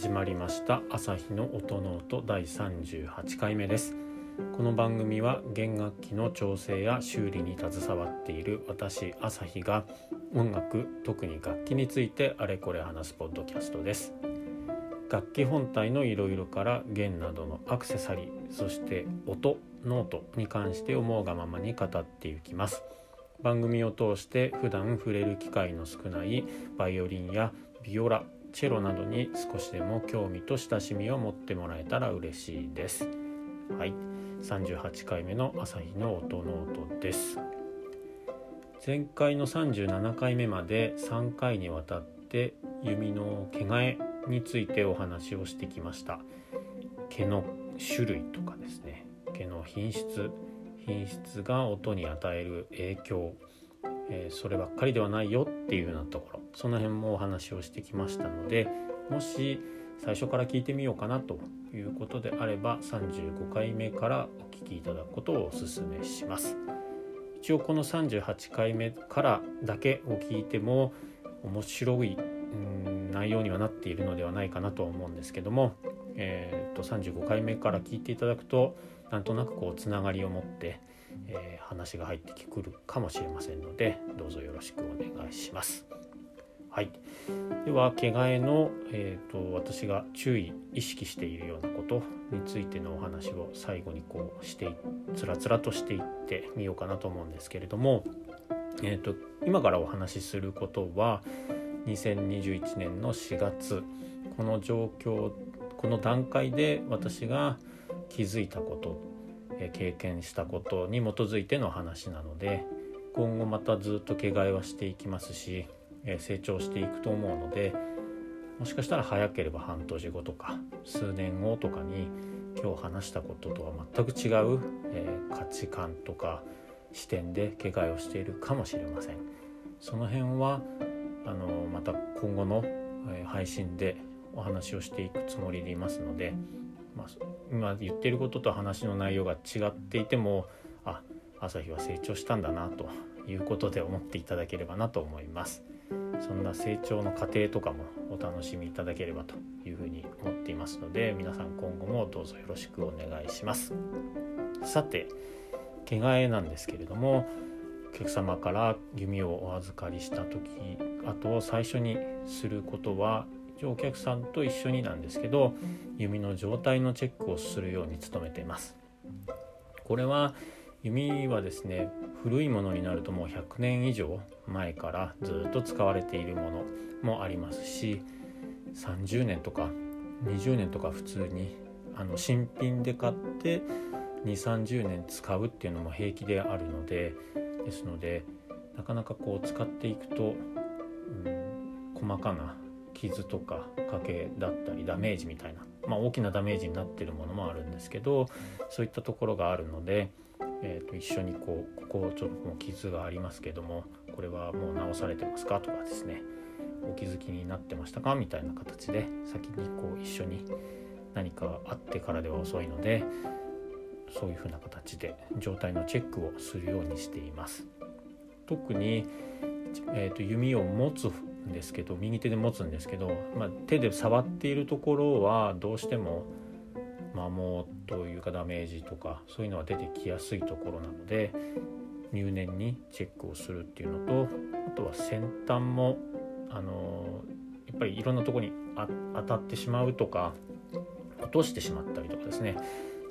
始まりました。朝日の音ノート第38回目です。この番組は弦楽器の調整や修理に携わっている私朝日が音楽特に楽器についてあれこれ話すポッドキャストです。楽器本体のいろいろから弦などのアクセサリーそして音ノートに関して思うがままに語っていきます。番組を通して普段触れる機会の少ないバイオリンやビオラチェロなどに少しでも興味と親しみを持ってもらえたら嬉しいです。はい。38回目の朝日の音ノートです。前回の37回目まで3回にわたって弓の毛替えについてお話をしてきました。毛の種類とかですね。毛の品質。品質が音に与える影響、えー、そればっかりではないよっていうようなところ。その辺もお話をしてきましたのでもし最初から聞いてみようかなということであれば35回目からお聞きいただくことをお勧めします。一応この38回目からだけを聞いても面白い内容にはなっているのではないかなと思うんですけども、えー、と35回目から聞いていただくとなんとなくこうつながりを持って、えー、話が入ってくるかもしれませんのでどうぞよろしくお願いします。はい、では毛替えの、えーと、私が注意意識しているようなことについてのお話を最後にこうしてつらつらとしていってみようかなと思うんですけれども、えーと今からお話しすることは2021年の4月この状況この段階で私が気づいたこと経験したことに基づいての話なので今後またずっと毛替えはしていきますし成長していくと思うのでもしかしたら早ければ半年後とか数年後とかに今日話したこととは全く違う、え価値観とか視点で毛替えをしているかもしれません。その辺はあのまた今後の配信でお話をしていくつもりでいますので、まあ、今言ってることと話の内容が違っていてもあ朝日は成長したんだなということで思っていただければなと思います。そんな成長の過程とかもお楽しみいただければというふうに思っていますので皆さん今後もどうぞよろしくお願いします。さて毛替えなんですけれどもお客様から弓をお預かりした時あと最初にすることはお客さんと一緒になんですけど弓の状態のチェックをするように努めています。これは弓はですね古いものになるともう100年以上前からずっと使われているものもありますし30年とか20年とか普通にあの新品で買って2 3 0年使うっていうのも平気であるのでですのでなかなかこう使っていくと、うん、細かな傷とか欠けだったりダメージみたいな、まあ、大きなダメージになってるものもあるんですけどそういったところがあるので、えー、と一緒にこうここちょっともう傷がありますけどもこれはもう直されてますかとかですねお気づきになってましたかみたいな形で先にこう一緒に何かあってからでは遅いのでそういうふうな形で状態のチェックをするようにしています。特に、えーと、弓を持つんですけど右手で持つんですけど、まあ、手で触っているところはどうしても摩耗というかダメージとかそういうのは出てきやすいところなので入念にチェックをするっていうのとあとは先端もあのやっぱりいろんなとこに当たってしまうとか落としてしまったりとかですね。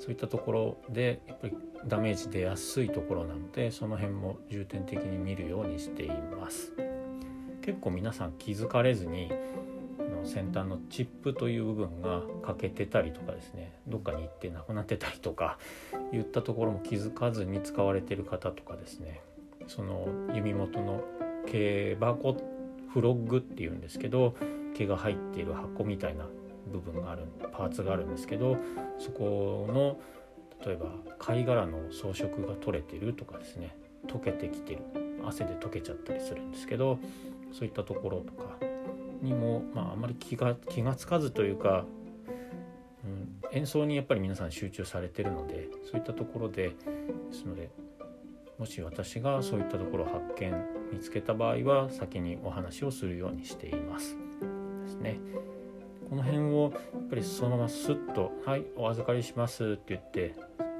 そういったところでやっぱりダメージ出やすいところなのでその辺も重点的に見るようにしています。結構皆さん気づかれずに先端のチップという部分が欠けてたりとかですねどっかに行ってなくなってたりとかいったところも気づかずに使われてる方とかですねその弓元の毛箱フロッグっていうんですけど毛が入っている箱みたいな部分があるパーツがあるんですけどそこの例えば貝殻の装飾が取れてるとかですね溶けてきてる汗で溶けちゃったりするんですけどそういったところとかにも、まあ、あまり気が気が付かずというか、うん、演奏にやっぱり皆さん集中されてるのでそういったところでですのでもし私がそういったところを発見見つけた場合は先にお話をするようにしています。ですね。この辺をやっぱりそのままスッと「はいお預かりします」って言って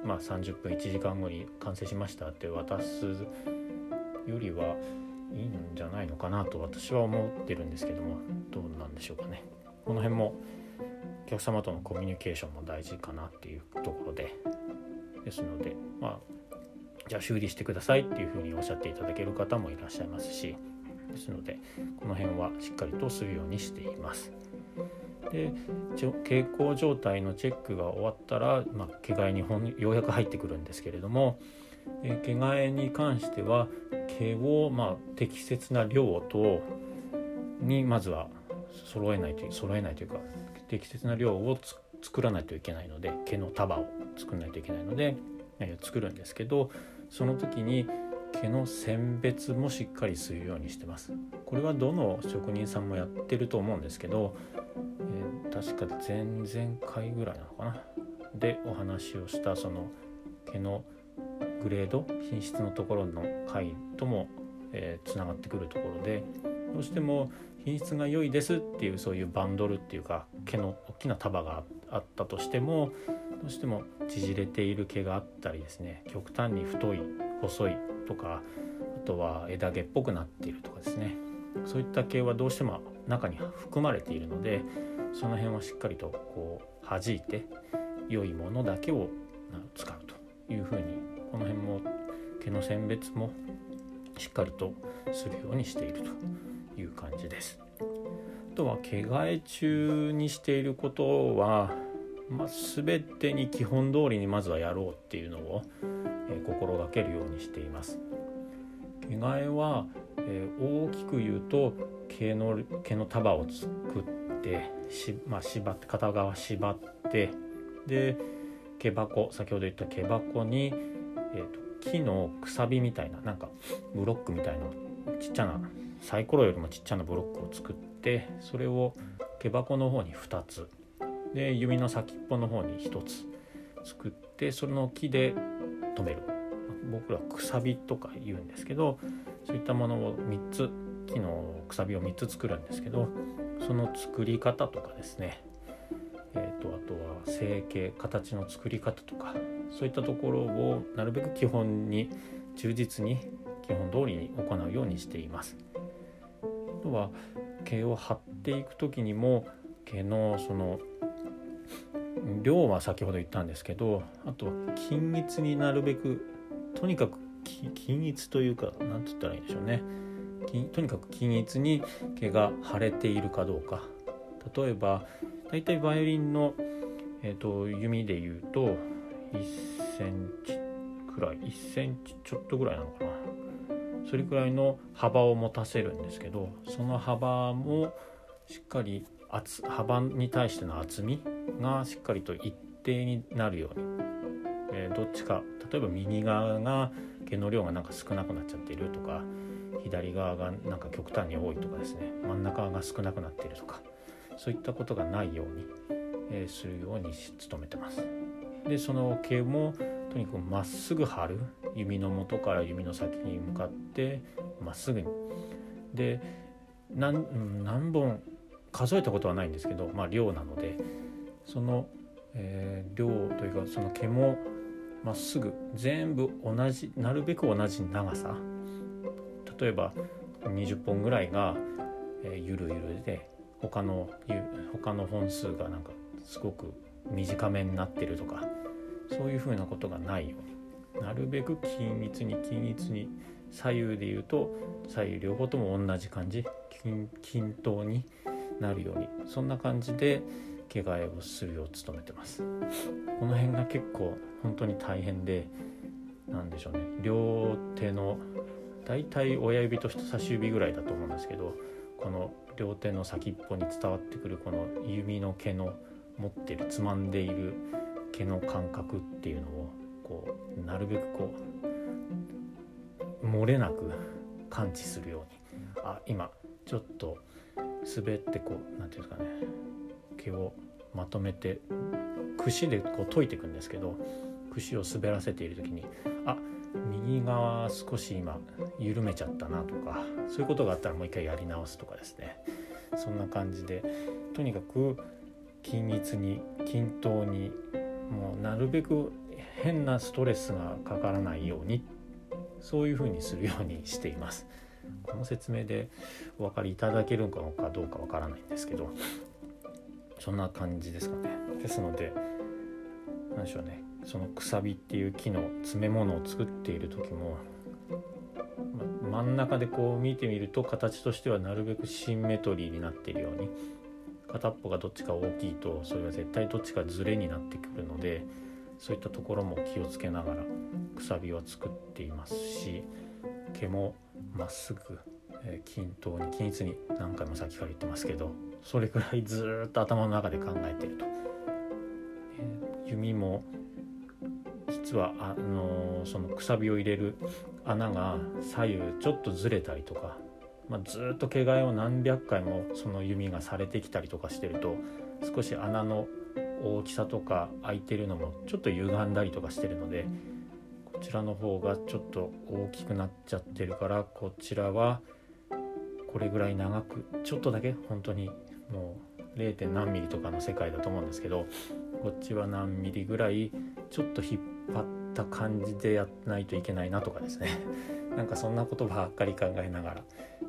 まあ30分1時間後に完成しましたって渡すよりはいいんじゃないのかなと私は思ってるんですけどもどうなんでしょうかね。この辺もお客様とのコミュニケーションも大事かなっていうところでですのでまあじゃあ修理してくださいっていうふうにおっしゃっていただける方もいらっしゃいますしですのでこの辺はしっかりとするようにしています。で傾向状態のチェックが終わったら、まあ、毛替えにようやく入ってくるんですけれども、え毛替えに関しては毛をまあ適切な量とにまずは揃えないと揃えないというか適切な量を作らないといけないので毛の束を作らないといけないので、え、作るんですけどその時に毛の選別もしっかりするようにしてます。これはどの職人さんもやってると思うんですけど、えー、確か前々回ぐらいなのかな？でお話をしたその毛のグレード品質のところの回ともつな、がってくるところでどうしても品質が良いですっていうそういうバンドルっていうか毛の大きな束があったとしてもどうしても縮れている毛があったりですね極端に太い細いとかあとは枝毛っぽくなっているとかですね。そういった毛はどうしても中に含まれているのでその辺はしっかりとこう弾いて良いものだけを使うというふうにこの辺も毛の選別もしっかりとするようにしているという感じです。あとは毛替え中にしていることは、まあ、全てに基本通りにまずはやろうっていうのを、えー、心がけるようにしています。毛替えは、えー、大きく言うと毛の毛の束を作ってし、まあ、縛って片側縛ってで毛箱先ほど言った毛箱に、えーと、木のくさびみたいななんかブロックみたいなちっちゃなサイコロよりもちっちゃなブロックを作ってそれを毛箱の方に2つ。で指の先っぽの方に1つ作ってその木で留める。僕らくさびとか言うんですけどそういったものを3つ木のくさびを3つ作るんですけどその作り方とかですね。えーと、あとは成形形の作り方とか。そういったところをなるべく基本に忠実に基本通りに行うようにしています。あとは毛を張っていく時にも毛のその量は先ほど言ったんですけどあとは均一になるべくとにかく均一というか何て言ったらいいんでしょうねとにかく均一に毛が腫れているかどうか例えば大体バイオリンの、えーと、弓で言うと1センチくらい1センチちょっとぐらいなのかなそれくらいの幅を持たせるんですけどその幅もしっかり厚幅に対しての厚みがしっかりと一定になるように、えー、どっちか例えば右側が毛の量がなんか少なくなっちゃってるとか左側がなんか極端に多いとかですね真ん中が少なくなってるとかそういったことがないように、えー、するように努めてます。でその毛もとにかくまっすぐ張る弓の元から弓の先に向かってまっすぐに。で何何本数えたことはないんですけど、まあ、量なのでその、えー、量というかその毛もまっすぐ全部同じなるべく同じ長さ例えば20本ぐらいが、えー、ゆるゆるで他の他の本数がなんかすごく短めになってるとかそういうふうなことがないように。なるべく均一に均一に左右で言うと左右両方とも同じ感じ。均等になるように。そんな感じで毛替えをするよう努めてます。この辺が結構本当に大変で何でしょうね。両手のだいたい親指と人差し指ぐらいだと思うんですけどこの両手の先っぽに伝わってくるこの弓の毛の持ってるつまんでいる毛の感覚っていうのをこうなるべくこう漏れなく感知するように。あ今ちょっと滑ってこう何て言うんですかね。毛をまとめて櫛でこう解いていくんですけど櫛を滑らせている時にあ右側少し今緩めちゃったなとかそういうことがあったらもう一回やり直すとかですね。そんな感じでとにかく均一に均等にもうなるべく変なストレスがかからないようにそういうふうにするようにしています。この説明でお分かりいただけるのかどうかわからないんですけどそんな感じですかね。ですので何でしょうねそのくさびっていう木の詰め物を作っている時も、真ん中でこう見てみると形としてはなるべくシンメトリーになっているように片っぽがどっちか大きいとそれは絶対どっちかズレになってくるのでそういったところも気をつけながらくさびは作っていますし毛もまっすぐ、え、均等に均一に何回もさっきから言ってますけどそれくらいずっと頭の中で考えてると、え、弓も実はあの、そのくさびを入れる穴が左右ちょっとずれたりとかまあ、ずっと毛替えを何百回もその弓がされてきたりとかしてると少し穴の大きさとか開いてるのもちょっと歪んだりとかしてるのでこちらの方がちょっと大きくなっちゃってるからこちらはこれぐらい長くちょっとだけ本当にもう 0. 何ミリとかの世界だと思うんですけどこっちは何ミリぐらいちょっと引っ張った感じでやらないといけないなとかですねなんかそんなことばっかり考えながら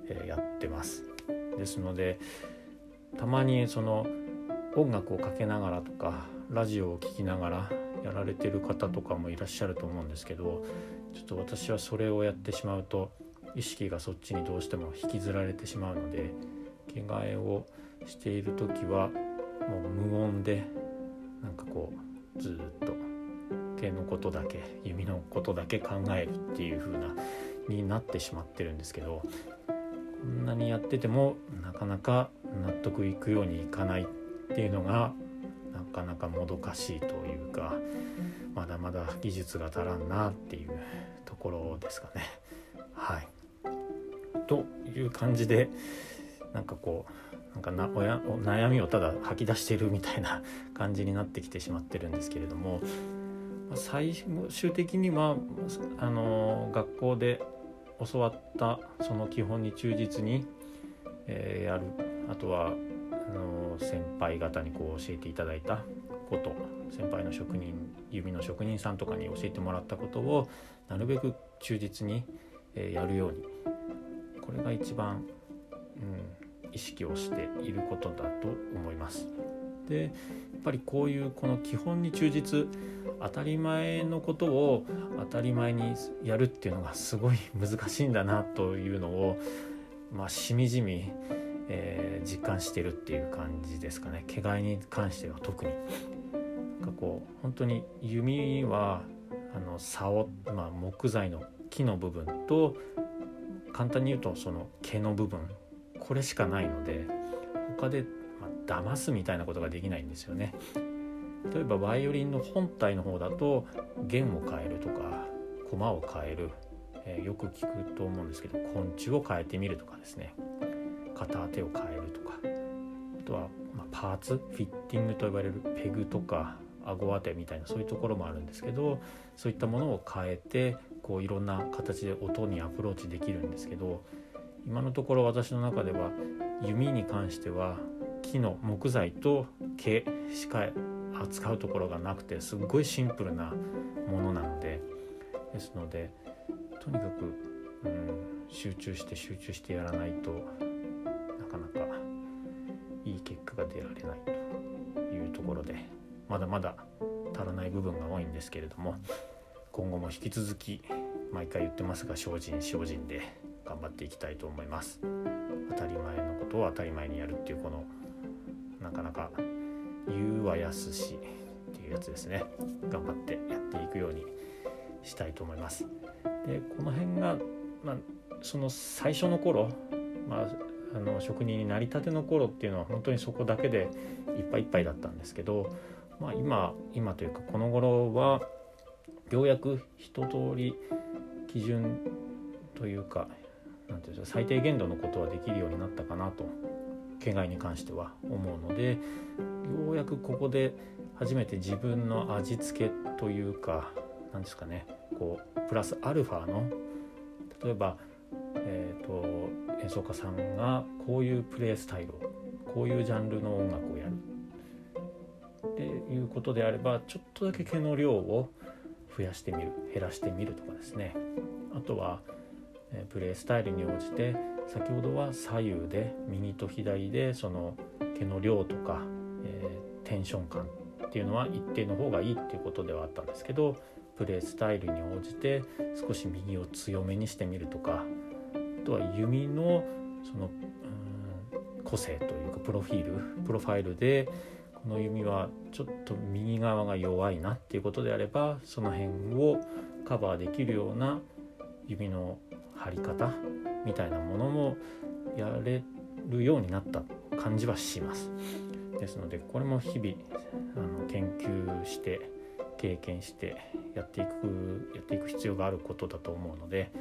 えやってます。ですのでたまにその音楽をかけながらとかラジオを聴きながらやられてる方とかもいらっしゃると思うんですけどちょっと私はそれをやってしまうと意識がそっちにどうしても引きずられてしまうので着替えをしている時はもう無音でなんかこうずっと毛のことだけ弓のことだけ考えるっていう風なになってしまってるんですけどこんなにやっててもなかなか納得いくようにいかないっていうのがなかなかもどかしいというかまだまだ技術が足らんなっていうところですかね。はいという感じでなんかこうなんかなおや悩みをただ吐き出してるみたいな感じになってきてしまってるんですけれども最終的にはあの学校で教わったその基本に忠実に、えー、やる。あとはあの先輩方にこう教えていただいたこと。先輩の職人指の職人さんとかに教えてもらったことをなるべく忠実に、えー、やるように。これが一番、うん、意識をしていることだと思います。でぱりこういうこの基本に忠実当たり前のことを当たり前にやるっていうのがすごい難しいんだなというのを、まあ、しみじみ、えー、実感してるっていう感じですかね毛替えに関しては特に。なんかこう本当に弓はあの竿、まあ、木材の木の部分と簡単に言うとその毛の部分これしかないので他で騙すみたいなことができないんですよね。例えばバイオリンの本体の方だと弦を変えるとか駒を変える、えー、よく聞くと思うんですけど昆虫を変えてみるとかですね。片手を変えるとか。あとは、ま、パーツフィッティングと呼ばれるペグとか顎当てみたいなそういうところもあるんですけどそういったものを変えてこういろんな形で音にアプローチできるんですけど今のところ私の中では弓に関しては木の木材と毛しか扱うところがなくてすっごいシンプルなものなのでですのでとにかく、うん、集中して集中してやらないとなかなかいい結果が出られないというところでまだまだ足らない部分が多いんですけれども今後も引き続き毎回言ってますが精進精進で頑張っていきたいと思います。当たり前のことを当たり前にやるっていうこのかなか言うはやすしっていうやつですね。頑張ってやっていくようにしたいと思います。でこの辺が、まあ、その最初の頃、まあ、あの職人になりたての頃っていうのは本当にそこだけでいっぱいいっぱいだったんですけど、まあ、今今というかこの頃はようやく一通り基準というかなんていうんですか最低限度のことはできるようになったかなと県外に関しては思うのでようやくここで初めて自分の味付けというか何ですかねこうプラスアルファの例えば、えーと、演奏家さんがこういうプレイスタイルをこういうジャンルの音楽をやる。っていうことであればちょっとだけ毛の量を増やしてみる減らしてみるとかですね。あとは、えプレースタイルに応じて先ほどは左右で右と左でその毛の量とか、えー、テンション感っていうのは一定の方がいいっていうことではあったんですけどプレースタイルに応じて少し右を強めにしてみるとかあとは弓のその個性というかプロフィールプロファイルでこの弓はちょっと右側が弱いなっていうことであればその辺をカバーできるような指の張り方みたいなものもやれるようになった感じはします。ですのでこれも日々あの研究して経験してやっていくやっていく必要があることだと思うので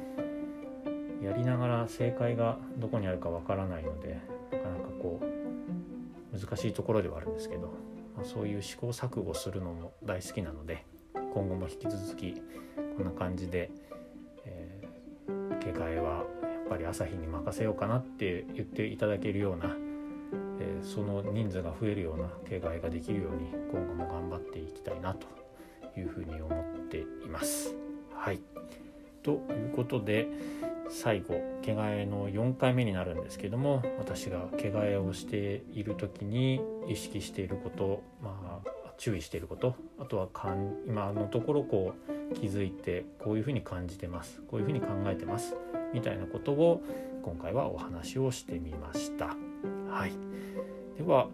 やりながら正解がどこにあるかわからないのでなかなかこう難しいところではあるんですけど、まあ、そういう試行錯誤するのも大好きなので今後も引き続きこんな感じで、えー、毛替えはぱり朝日に任せようかなって言っていただけるような、えー、その人数が増えるような毛替えができるように今後も頑張っていきたいなというふうに思っています。はい。ということで最後毛替えの4回目になるんですけども私が毛替えをしている時に意識していることまあ注意していることあとはかん今のところこう気づいてこういうふうに感じてます。こういうふうに考えてます。みたいなことを今回はお話をしてみました。はい、では、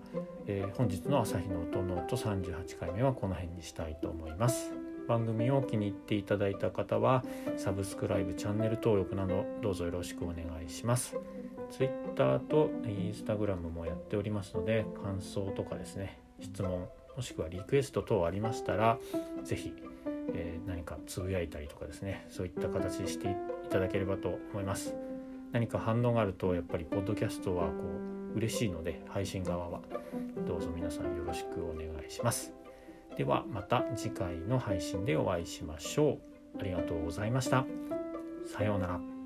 えー、本日の朝日の音の音38回目はこの辺にしたいと思います。番組を気に入っていただいた方はサブスクライブチャンネル登録などどうぞよろしくお願いします。Twitter と Instagram もやっておりますので感想とかですね質問もしくはリクエスト等ありましたら是非、えー、何かつぶやいたりとかですねそういった形でしていただければと思います。何か反応があるとやっぱりポッドキャストはこう嬉しいので配信側は。どうぞ皆さんよろしくお願いします。ではまた次回の配信でお会いしましょう。ありがとうございました。さようなら。